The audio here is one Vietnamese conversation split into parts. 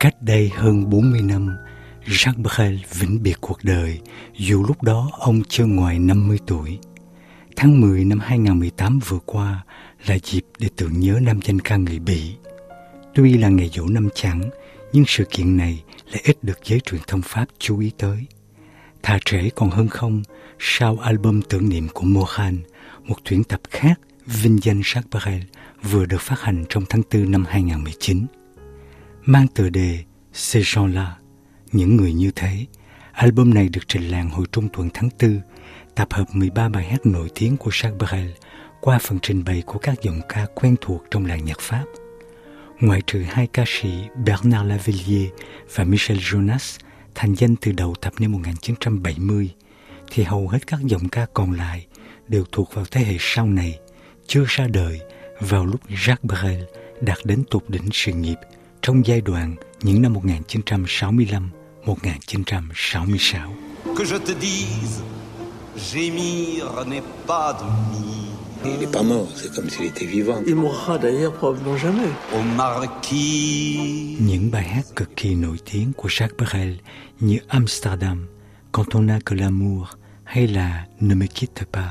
Cách đây hơn 40 năm, Jacques Brel vĩnh biệt cuộc đời dù lúc đó ông chưa ngoài 50 tuổi. Tháng 10 năm 2018 vừa qua là dịp để tưởng nhớ nam danh ca người Bỉ. Tuy là ngày dỗ năm trắng, nhưng sự kiện này lại ít được giới truyền thông Pháp chú ý tới. Thà trễ còn hơn không, sau album tưởng niệm của Mohan, một tuyển tập khác vinh danh Jacques Brel vừa được phát hành trong tháng 4 năm 2019. Mang tựa đề Ces gens-là, những người như thế, album này được trình làng hồi trung tuần tháng 4, tập hợp 13 bài hát nổi tiếng của Jacques Brel qua phần trình bày của các giọng ca quen thuộc trong làng nhạc Pháp. Ngoại trừ hai ca sĩ Bernard Lavillier và Michel Jonas thành danh từ đầu thập niên 1970, thì hầu hết các giọng ca còn lại đều thuộc vào thế hệ sau này, chưa ra đời vào lúc Jacques Brel đạt đến tột đỉnh sự nghiệp trong giai đoạn những năm 1965-1966. Que je te dise, gémir n'est pas de mire. Il n'est pas mort, c'est comme s'il était vivant. Il mourra d'ailleurs probablement jamais. Au marquis. Những bài hát cực kỳ nổi tiếng của Jacques Brel như Amsterdam, Quand on n'a que l'amour hay là Ne me quitte pas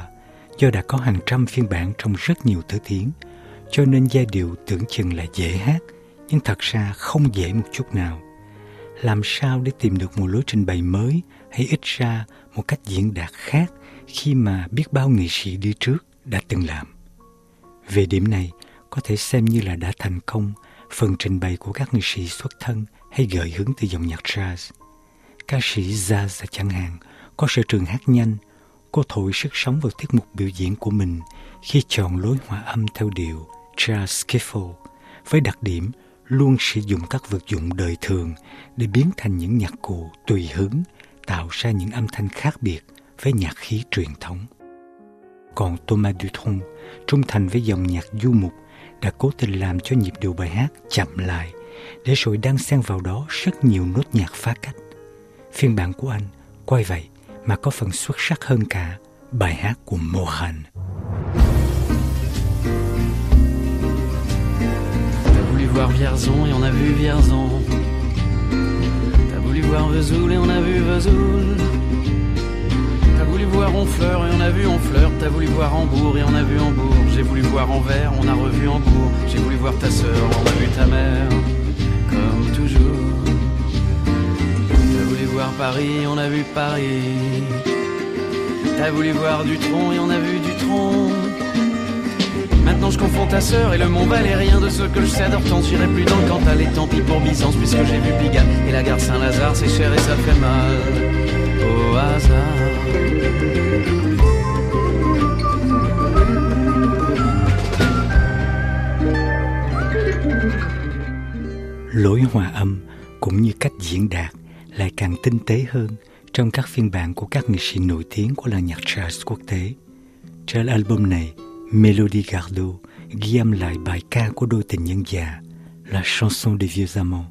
do đã có hàng trăm phiên bản trong rất nhiều thứ tiếng, cho nên giai điệu tưởng chừng là dễ hát, nhưng thật ra không dễ một chút nào. Làm sao để tìm được một lối trình bày mới hay ít ra một cách diễn đạt khác khi mà biết bao nghệ sĩ đi trước đã từng làm. Về điểm này, có thể xem như là đã thành công phần trình bày của các nghệ sĩ xuất thân hay gợi hứng từ dòng nhạc jazz. Ca sĩ jazz chẳng hạn có sở trường hát nhanh, cô thổi sức sống vào tiết mục biểu diễn của mình khi chọn lối hòa âm theo điệu jazz skiffle với đặc điểm luôn sử dụng các vật dụng đời thường để biến thành những nhạc cụ tùy hứng, tạo ra những âm thanh khác biệt với nhạc khí truyền thống. Còn Thomas Dutron, trung thành với dòng nhạc du mục, đã cố tình làm cho nhịp điệu bài hát chậm lại, để rồi đang xen vào đó rất nhiều nốt nhạc phá cách. Phiên bản của anh, quay vậy mà có phần xuất sắc hơn cả bài hát của Mohan. Voir Vierzon et on a vu Vierzon. T'as voulu voir Vesoul et on a vu Vesoul. voulu voir Honfleur et on a vu Honfleur. T'as voulu voir Hambourg et on a vu Hambourg. J'ai voulu voir Anvers, on a revu Hambourg. J'ai voulu voir ta sœur, on a vu ta mère. Comme toujours. T'as voulu voir Paris, on a vu Paris. T'as voulu voir Dutron et on a vu Dutron. Maintenant je confonds ta sœur et le Mont Valérien de ce que je sais d'Hortense. J'irai plus dans le Cantal et tant pis pour Byzance puisque j'ai vu Pigalle et la gare Saint-Lazare. C'est cher et ça fait mal au hasard. Lối hòa âm cũng như cách diễn đạt lại càng tinh tế hơn trong các phiên bản của các nghệ sĩ nổi tiếng của làng nhạc jazz quốc tế. Trên album này, Melody Gardot Guillaume Lai bài ca của đôi tình nhân già La chanson des vieux amants,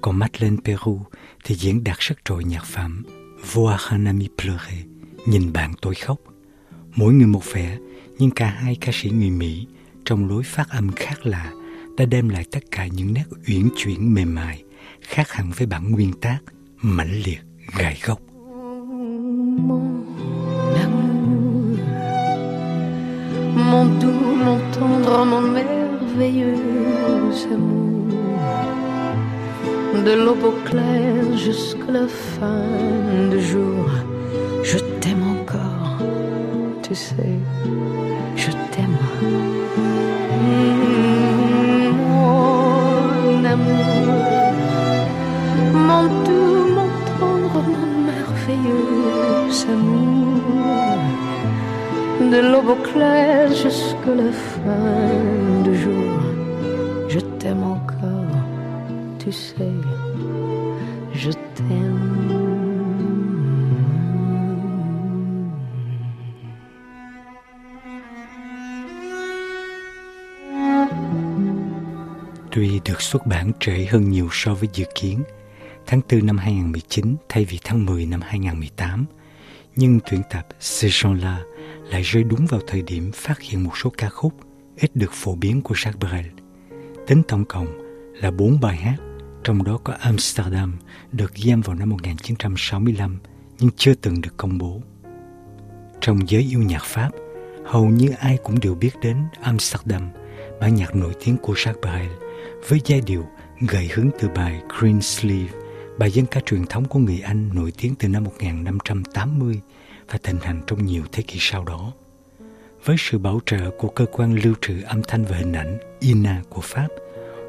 còn Madeleine Peru thì diễn đạt rất trội nhạc phẩm Voir un ami pleurer, nhìn bạn tôi khóc. Mỗi người một vẻ, nhưng cả hai ca sĩ người Mỹ trong lối phát âm khác lạ đã đem lại tất cả những nét uyển chuyển mềm mại khác hẳn với bản nguyên tác mãnh liệt gai góc. Mon doux, mon tendre, mon merveilleux amour. De l'aube au clair jusqu'à la fin du jour Je t'aime encore, tu sais, jusqu'à la fin du jour. Je t'aime encore, tu sais, je t'aime. Tuy được xuất bản trễ hơn nhiều so với dự kiến, tháng 4 năm 2019 thay vì tháng 10 năm 2018, nhưng tuyển tập Ces là lại rơi đúng vào thời điểm phát hiện một số ca khúc ít được phổ biến của Jacques Brel. Tính tổng cộng là bốn bài hát trong đó có Amsterdam, được ghi âm vào năm 1965 nhưng chưa từng được công bố. Trong giới yêu nhạc Pháp, hầu như ai cũng đều biết đến Amsterdam, bản nhạc nổi tiếng của Jacques Brel, với giai điệu gợi hứng từ bài Green Sleeve, bài dân ca truyền thống của người Anh nổi tiếng từ năm 1580 và thịnh hành trong nhiều thế kỷ sau đó. Với sự bảo trợ của cơ quan lưu trữ âm thanh và hình ảnh INA của Pháp,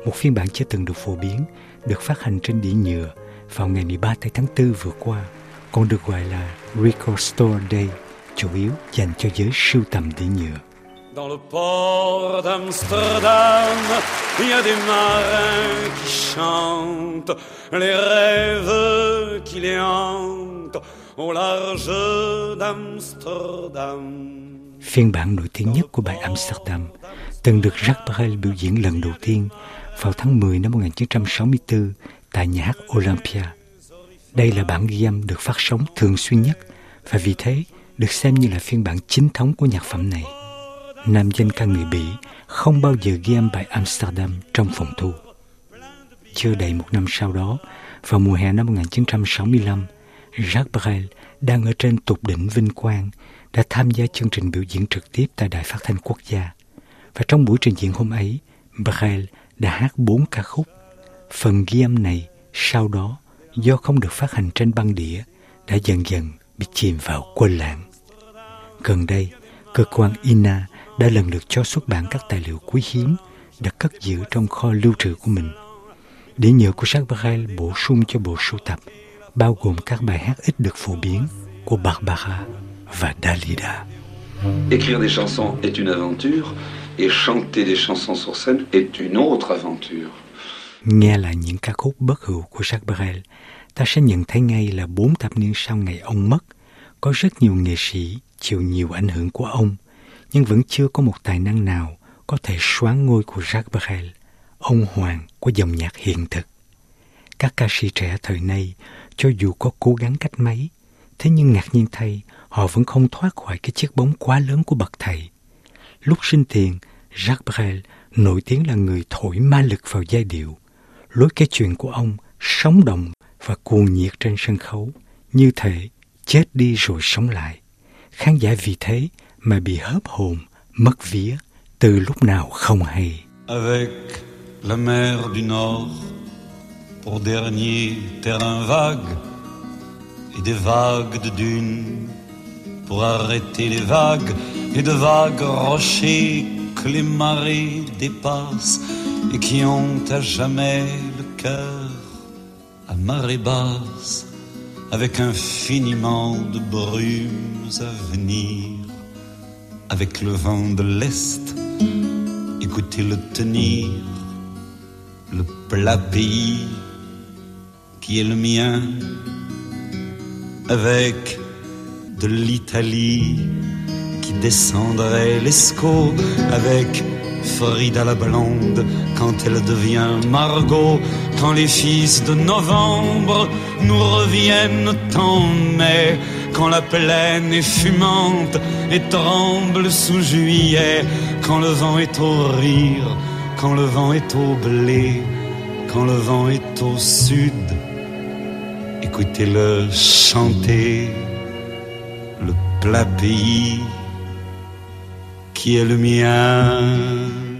một phiên bản chưa từng được phổ biến, được phát hành trên đĩa nhựa vào ngày 13 tháng 4 vừa qua, còn được gọi là Record Store Day, chủ yếu dành cho giới sưu tầm đĩa nhựa. Dans le port d'Amsterdam, il y a des marins qui chantent les rêves qui les hantent au large d'Amsterdam. Phiên bản nổi tiếng nhất của bài Amsterdam từng được Jacques Brel biểu diễn lần đầu tiên vào tháng 10 năm 1964 tại nhà hát Olympia. Đây là bản ghi âm được phát sóng thường xuyên nhất và vì thế được xem như là phiên bản chính thống của nhạc phẩm này. Nam danh ca người Bỉ không bao giờ ghi âm bài Amsterdam trong phòng thu. Chưa đầy một năm sau đó, vào mùa hè năm 1965, Jacques Brel đang ở trên tục đỉnh vinh quang đã tham gia chương trình biểu diễn trực tiếp tại Đài Phát thanh Quốc gia. Và trong buổi trình diễn hôm ấy, Brel đã hát bốn ca khúc. Phần ghi âm này sau đó do không được phát hành trên băng đĩa đã dần dần bị chìm vào quên lãng. Gần đây, cơ quan INA đã lần lượt cho xuất bản các tài liệu quý hiếm được cất giữ trong kho lưu trữ của mình. Đĩa nhựa của Jacques Brel bổ sung cho bộ sưu tập, bao gồm các bài hát ít được phổ biến của Barbara và Dalida. Écrire des chansons est une aventure et chanter des chansons sur scène est une autre aventure. Nghe lại những ca khúc bất hữu của Jacques Brel, ta sẽ nhận thấy ngay là bốn thập niên sau ngày ông mất, có rất nhiều nghệ sĩ chịu nhiều ảnh hưởng của ông, nhưng vẫn chưa có một tài năng nào có thể xoán ngôi của Jacques Brel, ông hoàng của dòng nhạc hiện thực. Các ca sĩ trẻ thời nay, cho dù có cố gắng cách mấy, thế nhưng ngạc nhiên thay, họ vẫn không thoát khỏi cái chiếc bóng quá lớn của bậc thầy. Lúc sinh tiền, Jacques Brel nổi tiếng là người thổi ma lực vào giai điệu. Lối kể chuyện của ông sống động và cuồng nhiệt trên sân khấu, như thể chết đi rồi sống lại. Khán giả vì thế mà bị hớp hồn, mất vía từ không hay. Avec la mer du Nord pour dernier terrain vague et des vagues de dunes pour arrêter les vagues et de vagues rochers que les marées dépassent et qui ont à jamais le cœur à marée basse avec infiniment de brumes à venir avec le vent de l'Est. Écoutez-le tenir le plat pays qui est le mien avec de l'Italie qui descendrait l'Escaut avec Frida la blonde quand elle devient Margot, quand les fils de novembre nous reviennent en mai, quand la plaine est fumante et tremble sous juillet, quand le vent est au rire, quand le vent est au blé, quand le vent est au sud. Écoutez-le chanter le plat pays qui est le mien.